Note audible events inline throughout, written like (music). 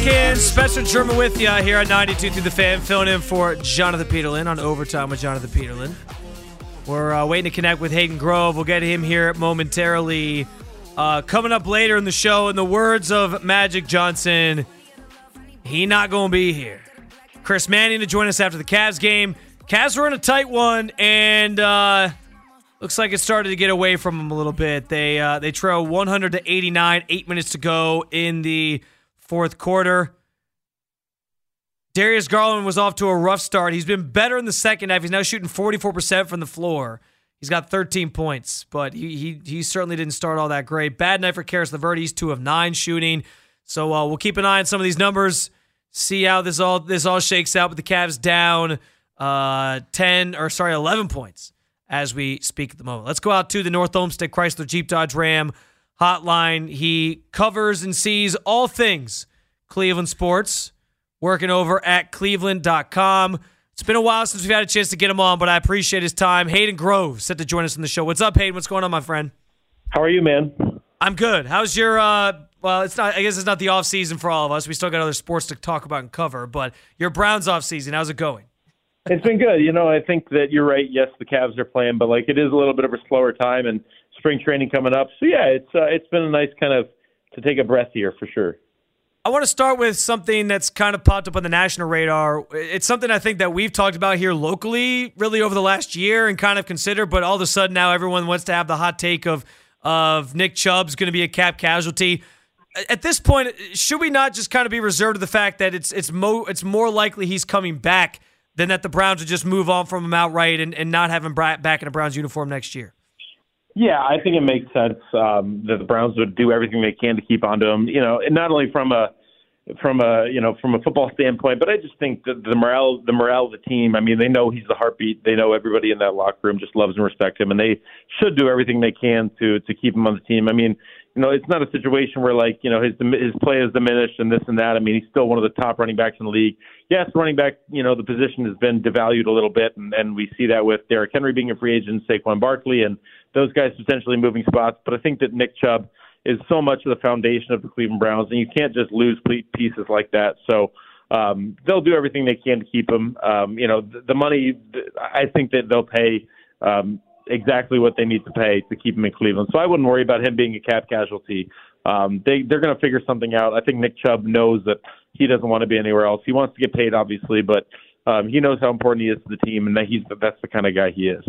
in. Spencer German with you here at 92 through the fan, filling in for Jonathan Peterlin on Overtime with Jonathan Peterlin. We're uh, waiting to connect with Hayden Grove. We'll get him here momentarily. Uh, coming up later in the show, in the words of Magic Johnson, he not going to be here. Chris Manning to join us after the Cavs game. Cavs were in a tight one, and uh, looks like it started to get away from them a little bit. They uh, they trail 100 to 89, eight minutes to go in the fourth quarter. Darius Garland was off to a rough start. He's been better in the second half. He's now shooting 44% from the floor. He's got 13 points, but he he, he certainly didn't start all that great. Bad night for Caris LeVert. He's two of nine shooting. So uh, we'll keep an eye on some of these numbers, see how this all this all shakes out. But the Cavs down uh, 10 or sorry 11 points as we speak at the moment. Let's go out to the North Olmsted Chrysler Jeep Dodge Ram hotline. He covers and sees all things Cleveland sports, working over at cleveland.com. It's been a while since we've had a chance to get him on, but I appreciate his time. Hayden Grove set to join us on the show. What's up, Hayden? What's going on, my friend? How are you, man? I'm good. How's your uh well, it's not I guess it's not the off season for all of us. We still got other sports to talk about and cover, but your Browns off season, how's it going? It's been good. You know, I think that you're right. Yes, the Cavs are playing, but like it is a little bit of a slower time and spring training coming up. So yeah, it's uh, it's been a nice kind of to take a breath here for sure. I want to start with something that's kind of popped up on the national radar. It's something I think that we've talked about here locally, really over the last year, and kind of considered. But all of a sudden now, everyone wants to have the hot take of of Nick Chubb's going to be a cap casualty. At this point, should we not just kind of be reserved to the fact that it's it's mo it's more likely he's coming back than that the Browns would just move on from him outright and, and not have him back in a Browns uniform next year? Yeah, I think it makes sense um, that the Browns would do everything they can to keep onto him. You know, and not only from a from a you know from a football standpoint, but I just think that the morale the morale of the team. I mean, they know he's the heartbeat. They know everybody in that locker room just loves and respects him, and they should do everything they can to to keep him on the team. I mean, you know, it's not a situation where like you know his his play is diminished and this and that. I mean, he's still one of the top running backs in the league. Yes, running back, you know, the position has been devalued a little bit, and, and we see that with Derrick Henry being a free agent, Saquon Barkley, and those guys potentially moving spots. But I think that Nick Chubb is so much of the foundation of the Cleveland Browns, and you can't just lose pieces like that. So um, they'll do everything they can to keep him. Um, you know, the, the money, I think that they'll pay um, exactly what they need to pay to keep him in Cleveland. So I wouldn't worry about him being a cap casualty. Um, they they're going to figure something out. I think Nick Chubb knows that he doesn't want to be anywhere else. He wants to get paid, obviously, but um, he knows how important he is to the team, and that he's that's the kind of guy he is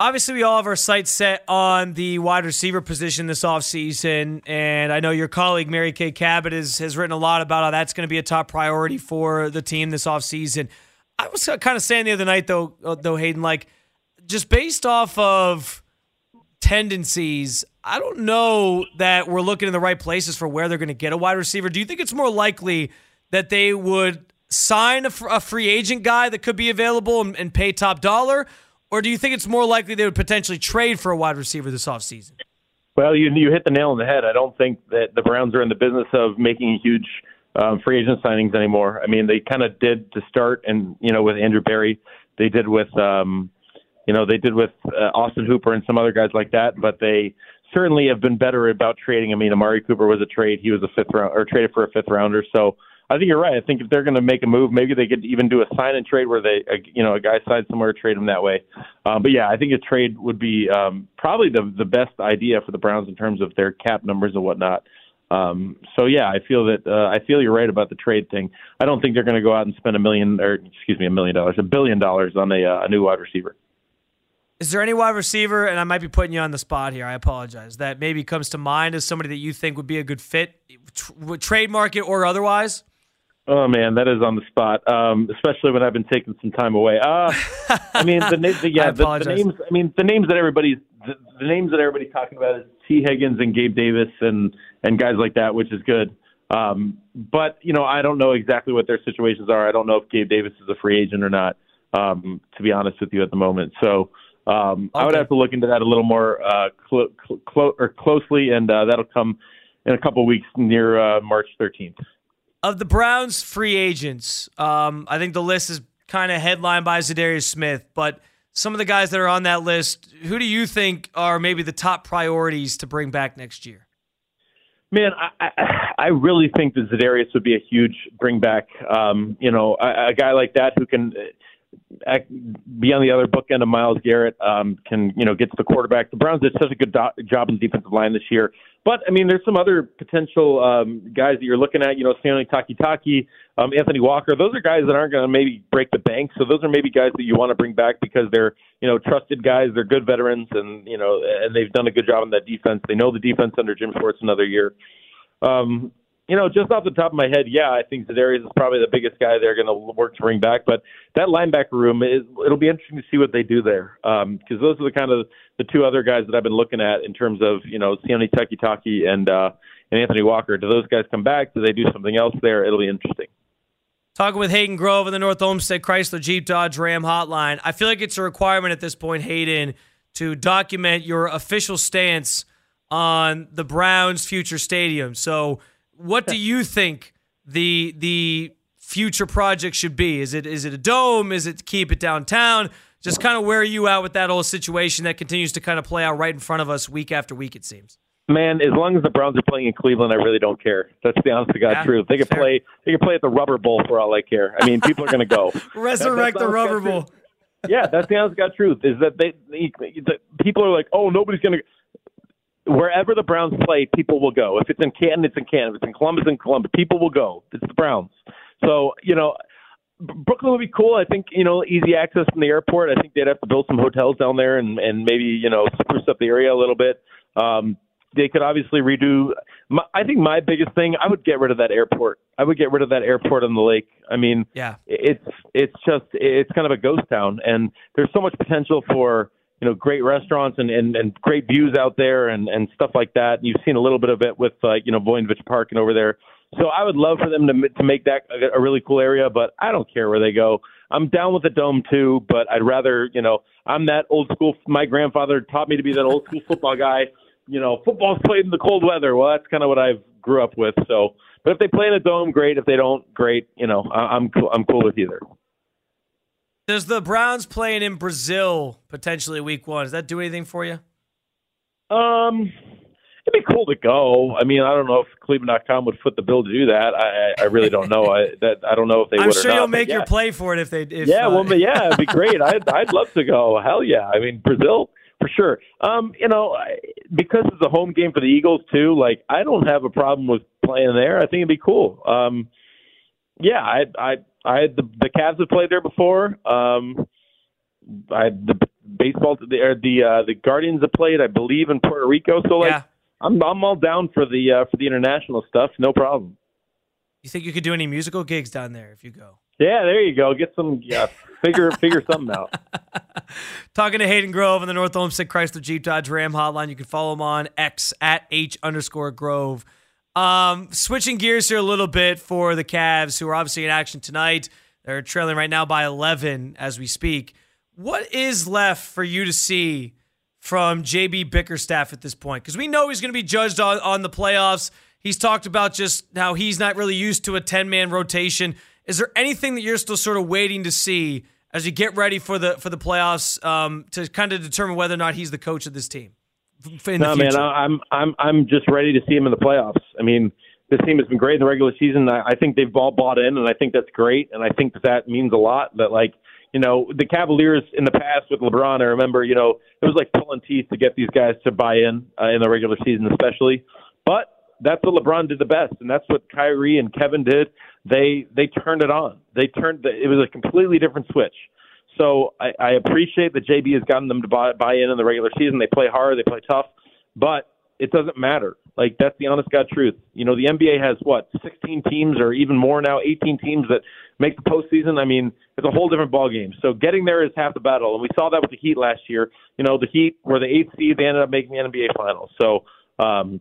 obviously we all have our sights set on the wide receiver position this offseason and i know your colleague mary kay cabot has, has written a lot about how that's going to be a top priority for the team this offseason i was kind of saying the other night though though hayden like just based off of tendencies i don't know that we're looking in the right places for where they're going to get a wide receiver do you think it's more likely that they would sign a, a free agent guy that could be available and, and pay top dollar or do you think it's more likely they would potentially trade for a wide receiver this offseason? Well, you you hit the nail on the head. I don't think that the Browns are in the business of making huge um, free agent signings anymore. I mean, they kind of did to start, and you know, with Andrew Berry, they did with um, you know, they did with uh, Austin Hooper and some other guys like that. But they certainly have been better about trading. I mean, Amari Cooper was a trade; he was a fifth round or traded for a fifth rounder. So I think you're right. I think if they're going to make a move, maybe they could even do a sign and trade where they, you know, a guy signs somewhere, trade him that way. Um, but yeah, I think a trade would be um, probably the the best idea for the Browns in terms of their cap numbers and whatnot. Um, so yeah, I feel that uh, I feel you're right about the trade thing. I don't think they're going to go out and spend a million or excuse me, a million dollars, a billion dollars on a, uh, a new wide receiver. Is there any wide receiver, and I might be putting you on the spot here, I apologize, that maybe comes to mind as somebody that you think would be a good fit, trade market or otherwise? Oh man, that is on the spot. Um, especially when I've been taking some time away. Uh, I mean, the, the (laughs) yeah, the, the, names. I mean, the names that everybody's the, the, names that everybody's talking about is Tee Higgins and Gabe Davis and and guys like that, which is good. Um, but you know, I don't know exactly what their situations are. I don't know if Gabe Davis is a free agent or not. Um, to be honest with you, at the moment, so um, okay. I would have to look into that a little more uh, clo- clo- or closely, and uh, that'll come in a couple weeks near uh, March 13th of the Browns free agents, um, I think the list is kind of headlined by Za'Darius Smith, but some of the guys that are on that list, who do you think are maybe the top priorities to bring back next year? Man, I, I, I really think that Za'Darius would be a huge bring back. Um, you know, a, a guy like that who can be on the other bookend of Myles Garrett, um, can you know get to the quarterback. The Browns did such a good do- job in the defensive line this year. But I mean, there's some other potential um, guys that you're looking at. You know, Stanley Takitaki, um, Anthony Walker. Those are guys that aren't going to maybe break the bank. So those are maybe guys that you want to bring back because they're you know trusted guys. They're good veterans, and you know, and they've done a good job on that defense. They know the defense under Jim Schwartz another year. Um, you know, just off the top of my head, yeah, I think Za'Darius is probably the biggest guy they're going to work to bring back. But that linebacker room, is, it'll be interesting to see what they do there because um, those are the kind of the two other guys that I've been looking at in terms of you know Sione Takitaki and uh, and Anthony Walker. Do those guys come back? Do they do something else there? It'll be interesting. Talking with Hayden Grove in the North Olmsted Chrysler Jeep Dodge Ram hotline. I feel like it's a requirement at this point, Hayden, to document your official stance on the Browns' future stadium. So what do you think the the future project should be? Is it is it a dome? Is it keep it downtown? Just kind of where are you at with that whole situation that continues to kind of play out right in front of us week after week? It seems. Man, as long as the Browns are playing in Cleveland, I really don't care. That's the honest to God yeah, truth. They could fair. play. They could play at the Rubber Bowl for all I care. I mean, people are going (laughs) to go. Resurrect that, the Rubber Bowl. yeah, that's the honest to God truth. Is that they, they the, people are like, oh, nobody's going to wherever the Browns play, people will go. If it's in Canton, it's in Canton. If it's in Columbus, in Columbus, people will go. It's the Browns. So you know, Brooklyn would be cool. I think you know easy access from the airport. I think they'd have to build some hotels down there and and maybe you know spruce up the area a little bit. Um, they could obviously redo. My, I think my biggest thing, I would get rid of that airport. I would get rid of that airport on the lake. I mean, yeah, it's it's just it's kind of a ghost town, and there's so much potential for you know great restaurants and, and, and great views out there and, and stuff like that. And you've seen a little bit of it with uh, you know Voinovich Park and over there. So I would love for them to to make that a, really cool area, but I don't care where they go. I'm down with the dome too, but I'd rather you know I'm that old school. My grandfather taught me to be that old school football guy. You know, football's played in the cold weather. Well, that's kind of what I grew up with. So, but if they play in a dome, great. If they don't, great. You know, I, I'm cool. I'm cool with either. Does the Browns playing in Brazil potentially week one? Does that do anything for you? Um, it'd be cool to go. I mean, I don't know if Cleveland.com would foot the bill to do that. I, I really don't know. I that I don't know if they I'm would. I'm sure you'll make yeah. your play for it if they. If, yeah, uh, well, but yeah, it'd be (laughs) great. I'd I'd love to go. Hell yeah! I mean, Brazil for sure. Um, you know, because it's a home game for the Eagles too. Like, I don't have a problem with playing there. I think it'd be cool. Um, yeah, I I I had the the Cavs have played there before. Um, I had the baseball the the uh, the Guardians have played, I believe, in Puerto Rico. So like, yeah. I'm I'm all down for the uh, for the international stuff. No problem. You think you could do any musical gigs down there if you go? Yeah, there you go. Get some yeah, figure (laughs) figure something out. Talking to Hayden Grove on the North Olmsted Chrysler Jeep Dodge Ram hotline. You can follow him on X at H underscore Grove. Um, switching gears here a little bit for the Cavs, who are obviously in action tonight. They're trailing right now by 11 as we speak. What is left for you to see from JB Bickerstaff at this point? Because we know he's going to be judged on, on the playoffs. He's talked about just how he's not really used to a 10 man rotation. Is there anything that you're still sort of waiting to see as you get ready for the for the playoffs um, to kind of determine whether or not he's the coach of this team? No, man, I'm I'm I'm just ready to see him in the playoffs. I mean, this team has been great in the regular season. I, I think they've all bought in, and I think that's great, and I think that that means a lot. That like you know the Cavaliers in the past with LeBron, I remember you know it was like pulling teeth to get these guys to buy in uh, in the regular season, especially. But that's what LeBron did the best, and that's what Kyrie and Kevin did. They they turned it on. They turned the, it was a completely different switch. So I, I appreciate that JB has gotten them to buy, buy in in the regular season. They play hard, they play tough, but it doesn't matter. Like that's the honest God truth. You know, the NBA has what 16 teams or even more now, 18 teams that make the postseason. I mean, it's a whole different ball game. So getting there is half the battle, and we saw that with the Heat last year. You know, the Heat were the eighth seed; they ended up making the NBA Finals. So um,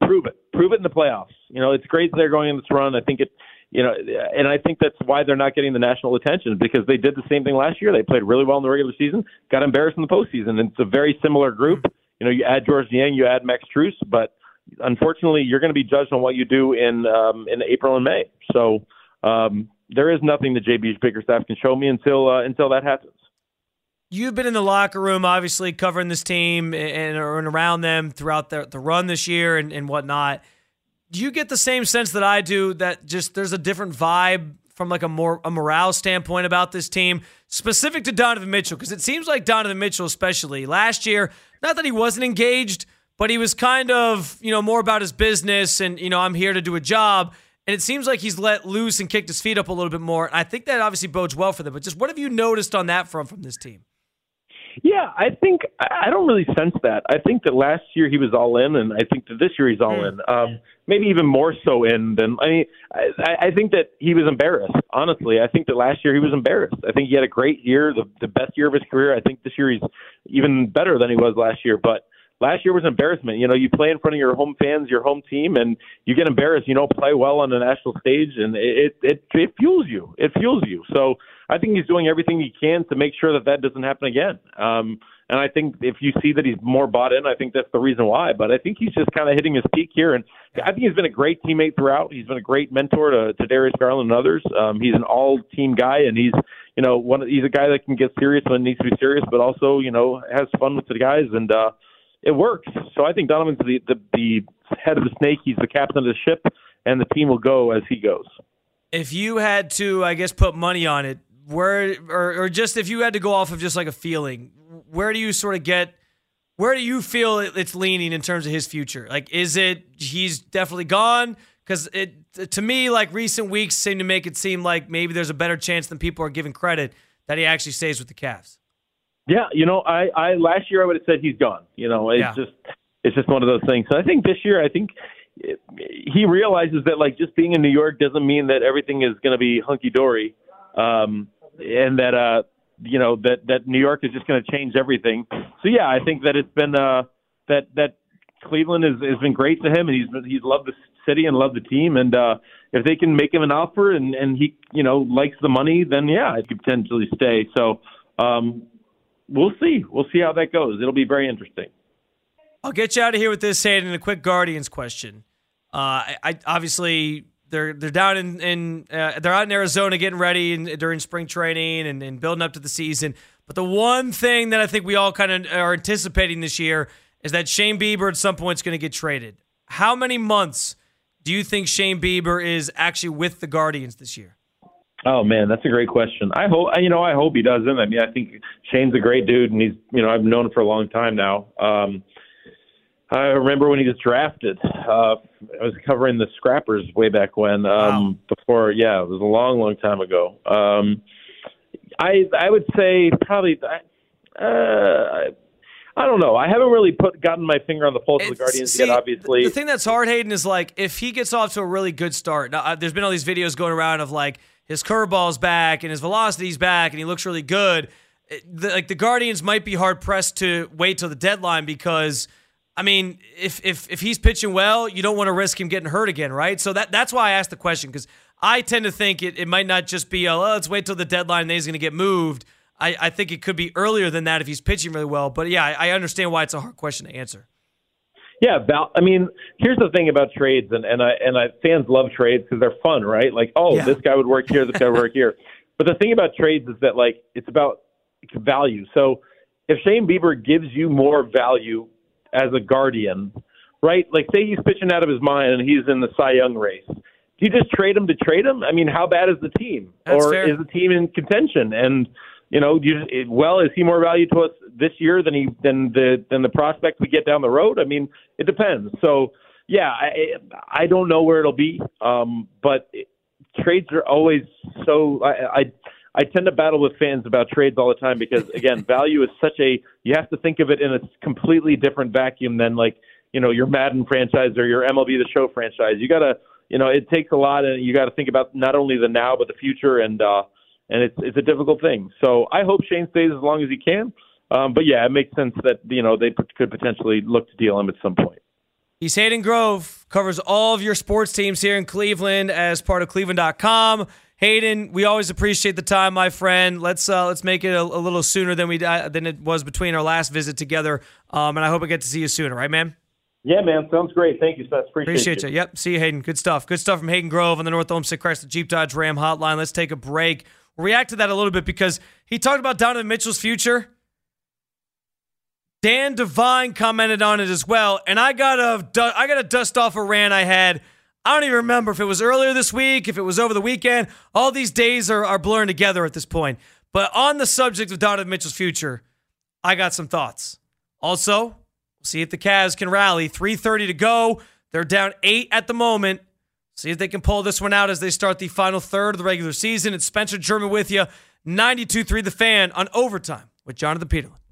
prove it, prove it in the playoffs. You know, it's great that they're going in this run. I think it you know, and I think that's why they're not getting the national attention because they did the same thing last year. They played really well in the regular season, got embarrassed in the postseason. And it's a very similar group. You know, you add Georges Niang, you add Max Strus, but unfortunately, you're going to be judged on what you do in um, in April and May. So um, there is nothing that JB Bickerstaff can show me until uh, until that happens. You've been in the locker room, obviously covering this team and, and around them throughout the, the run this year and, and whatnot do you get the same sense that I do that just there's a different vibe from like a more a morale standpoint about this team, specific to Donovan Mitchell? Because it seems like Donovan Mitchell, especially last year, not that he wasn't engaged, but he was kind of you know more about his business and you know I'm here to do a job. And it seems like he's let loose and kicked his feet up a little bit more. I think that obviously bodes well for them. But just what have you noticed on that front from this team? Yeah, I think I don't really sense that. I think that last year he was all in, and I think that this year he's all in. Um, maybe even more so in than I mean. I, I think that he was embarrassed. Honestly, I think that last year he was embarrassed. I think he had a great year, the the best year of his career. I think this year he's even better than he was last year. But last year was embarrassment. You know, you play in front of your home fans, your home team, and you get embarrassed. You don't play well on the national stage, and it it it fuels you. It fuels you. So I think he's doing everything he can to make sure that that doesn't happen again. Um, and I think if you see that he's more bought in, I think that's the reason why. But I think he's just kind of hitting his peak here, and I think he's been a great teammate throughout. He's been a great mentor to, to Darius Garland and others. Um, he's an all-team guy, and he's you know one. He's a guy that can get serious when it needs to be serious, but also you know has fun with the guys, and uh, it works. So I think Donovan's the, the the head of the snake. He's the captain of the ship, and the team will go as he goes. If you had to, I guess, put money on it, where or, or just if you had to go off of just like a feeling, where do you sort of get where do you feel it's leaning in terms of his future? Like is it he's definitely gone cuz it to me like recent weeks seem to make it seem like maybe there's a better chance than people are giving credit that he actually stays with the Cavs. Yeah, you know, I I last year I would have said he's gone. You know, it's yeah. just it's just one of those things. So I think this year I think he realizes that like just being in New York doesn't mean that everything is going to be hunky dory. Um, and that uh you know that that New York is just going to change everything. So yeah, I think that it's been uh that that Cleveland has has been great to him, and he's he's loved the city and loved the team, and uh if they can make him an offer and and he you know likes the money, then yeah, he could potentially stay. So um we'll see, we'll see how that goes. It'll be very interesting. I'll get you out of here with this, Hayden, a quick Guardians question. Uh, I, I obviously they're they're down in, in uh, they're out in Arizona getting ready in, during spring training and, and building up to the season. But the one thing that I think we all kind of are anticipating this year is that Shane Bieber at some point is going to get traded. How many months do you think Shane Bieber is actually with the Guardians this year? Oh man, that's a great question. I hope you know. I hope he doesn't. I mean, I think Shane's a great dude, and he's you know I've known him for a long time now. Um, I remember when he was drafted. Uh, I was covering the Scrappers way back when. Um, wow. Before, yeah, it was a long, long time ago. Um, I I would say probably. Uh, I don't know. I haven't really put gotten my finger on the pulse it's, of the Guardians see, yet. Obviously, the thing that's hard, Hayden, is like if he gets off to a really good start. Now, uh, there's been all these videos going around of like his curveball's back and his velocity's back and he looks really good. the, like the Guardians might be hard pressed to wait till the deadline because I mean, if if if he's pitching well, you don't want to risk him getting hurt again, right? So that that's why I asked the question because I tend to think it, it might not just be, oh, let's wait till the deadline and then he's going to get moved. I, I think it could be earlier than that if he's pitching really well. But yeah, I, I understand why it's a hard question to answer. Yeah, Val, I mean, here's the thing about trades, and and I and I fans love trades because they're fun, right? Like, oh, yeah. this guy would work here, this guy would work here. (laughs) But the thing about trades is that like it's about value. So if Shane Bieber gives you more value as a guardian, right? Like, say he's pitching out of his mind and he's in the Cy Young race. Do you just trade him to trade him? I mean, how bad is the team, That's or fair. is the team in contention? And you know, you well, is he more value to us this year than he than the than the prospect we get down the road? I mean, it depends. So, yeah, I I don't know where it'll be, um, but it, trades are always so. I, I I tend to battle with fans about trades all the time because again, (laughs) value is such a you have to think of it in a completely different vacuum than like you know your Madden franchise or your MLB The Show franchise. You gotta you know it takes a lot and you got to think about not only the now but the future and uh and it's it's a difficult thing. So I hope Shane stays as long as he can. Um, but yeah, it makes sense that you know they could potentially look to deal him at some point. He's Hayden Grove, covers all of your sports teams here in Cleveland as part of Cleveland.com. Hayden, we always appreciate the time, my friend. Let's uh, let's make it a, a little sooner than we uh, than it was between our last visit together. Um, and I hope I get to see you sooner, right, man? Yeah, man. Sounds great. Thank you, Seth. Appreciate, Appreciate you. you. Yep. See you, Hayden. Good stuff. Good stuff from Hayden Grove on the North Olmsted Chrysler Jeep Dodge Ram hotline. Let's take a break. We'll react to that a little bit because he talked about Donovan Mitchell's future. Dan Devine commented on it as well, and I got to I got to dust off a rant I had I don't even remember if it was earlier this week, if it was over the weekend. All these days are, are blurring together at this point. But on the subject of Donovan Mitchell's future, I got some thoughts. Also, see if the Cavs can rally. 3.30 to go. They're down eight at the moment. See if they can pull this one out as they start the final third of the regular season. It's Spencer German with you. 92 3 the fan on overtime with Jonathan Peterlin.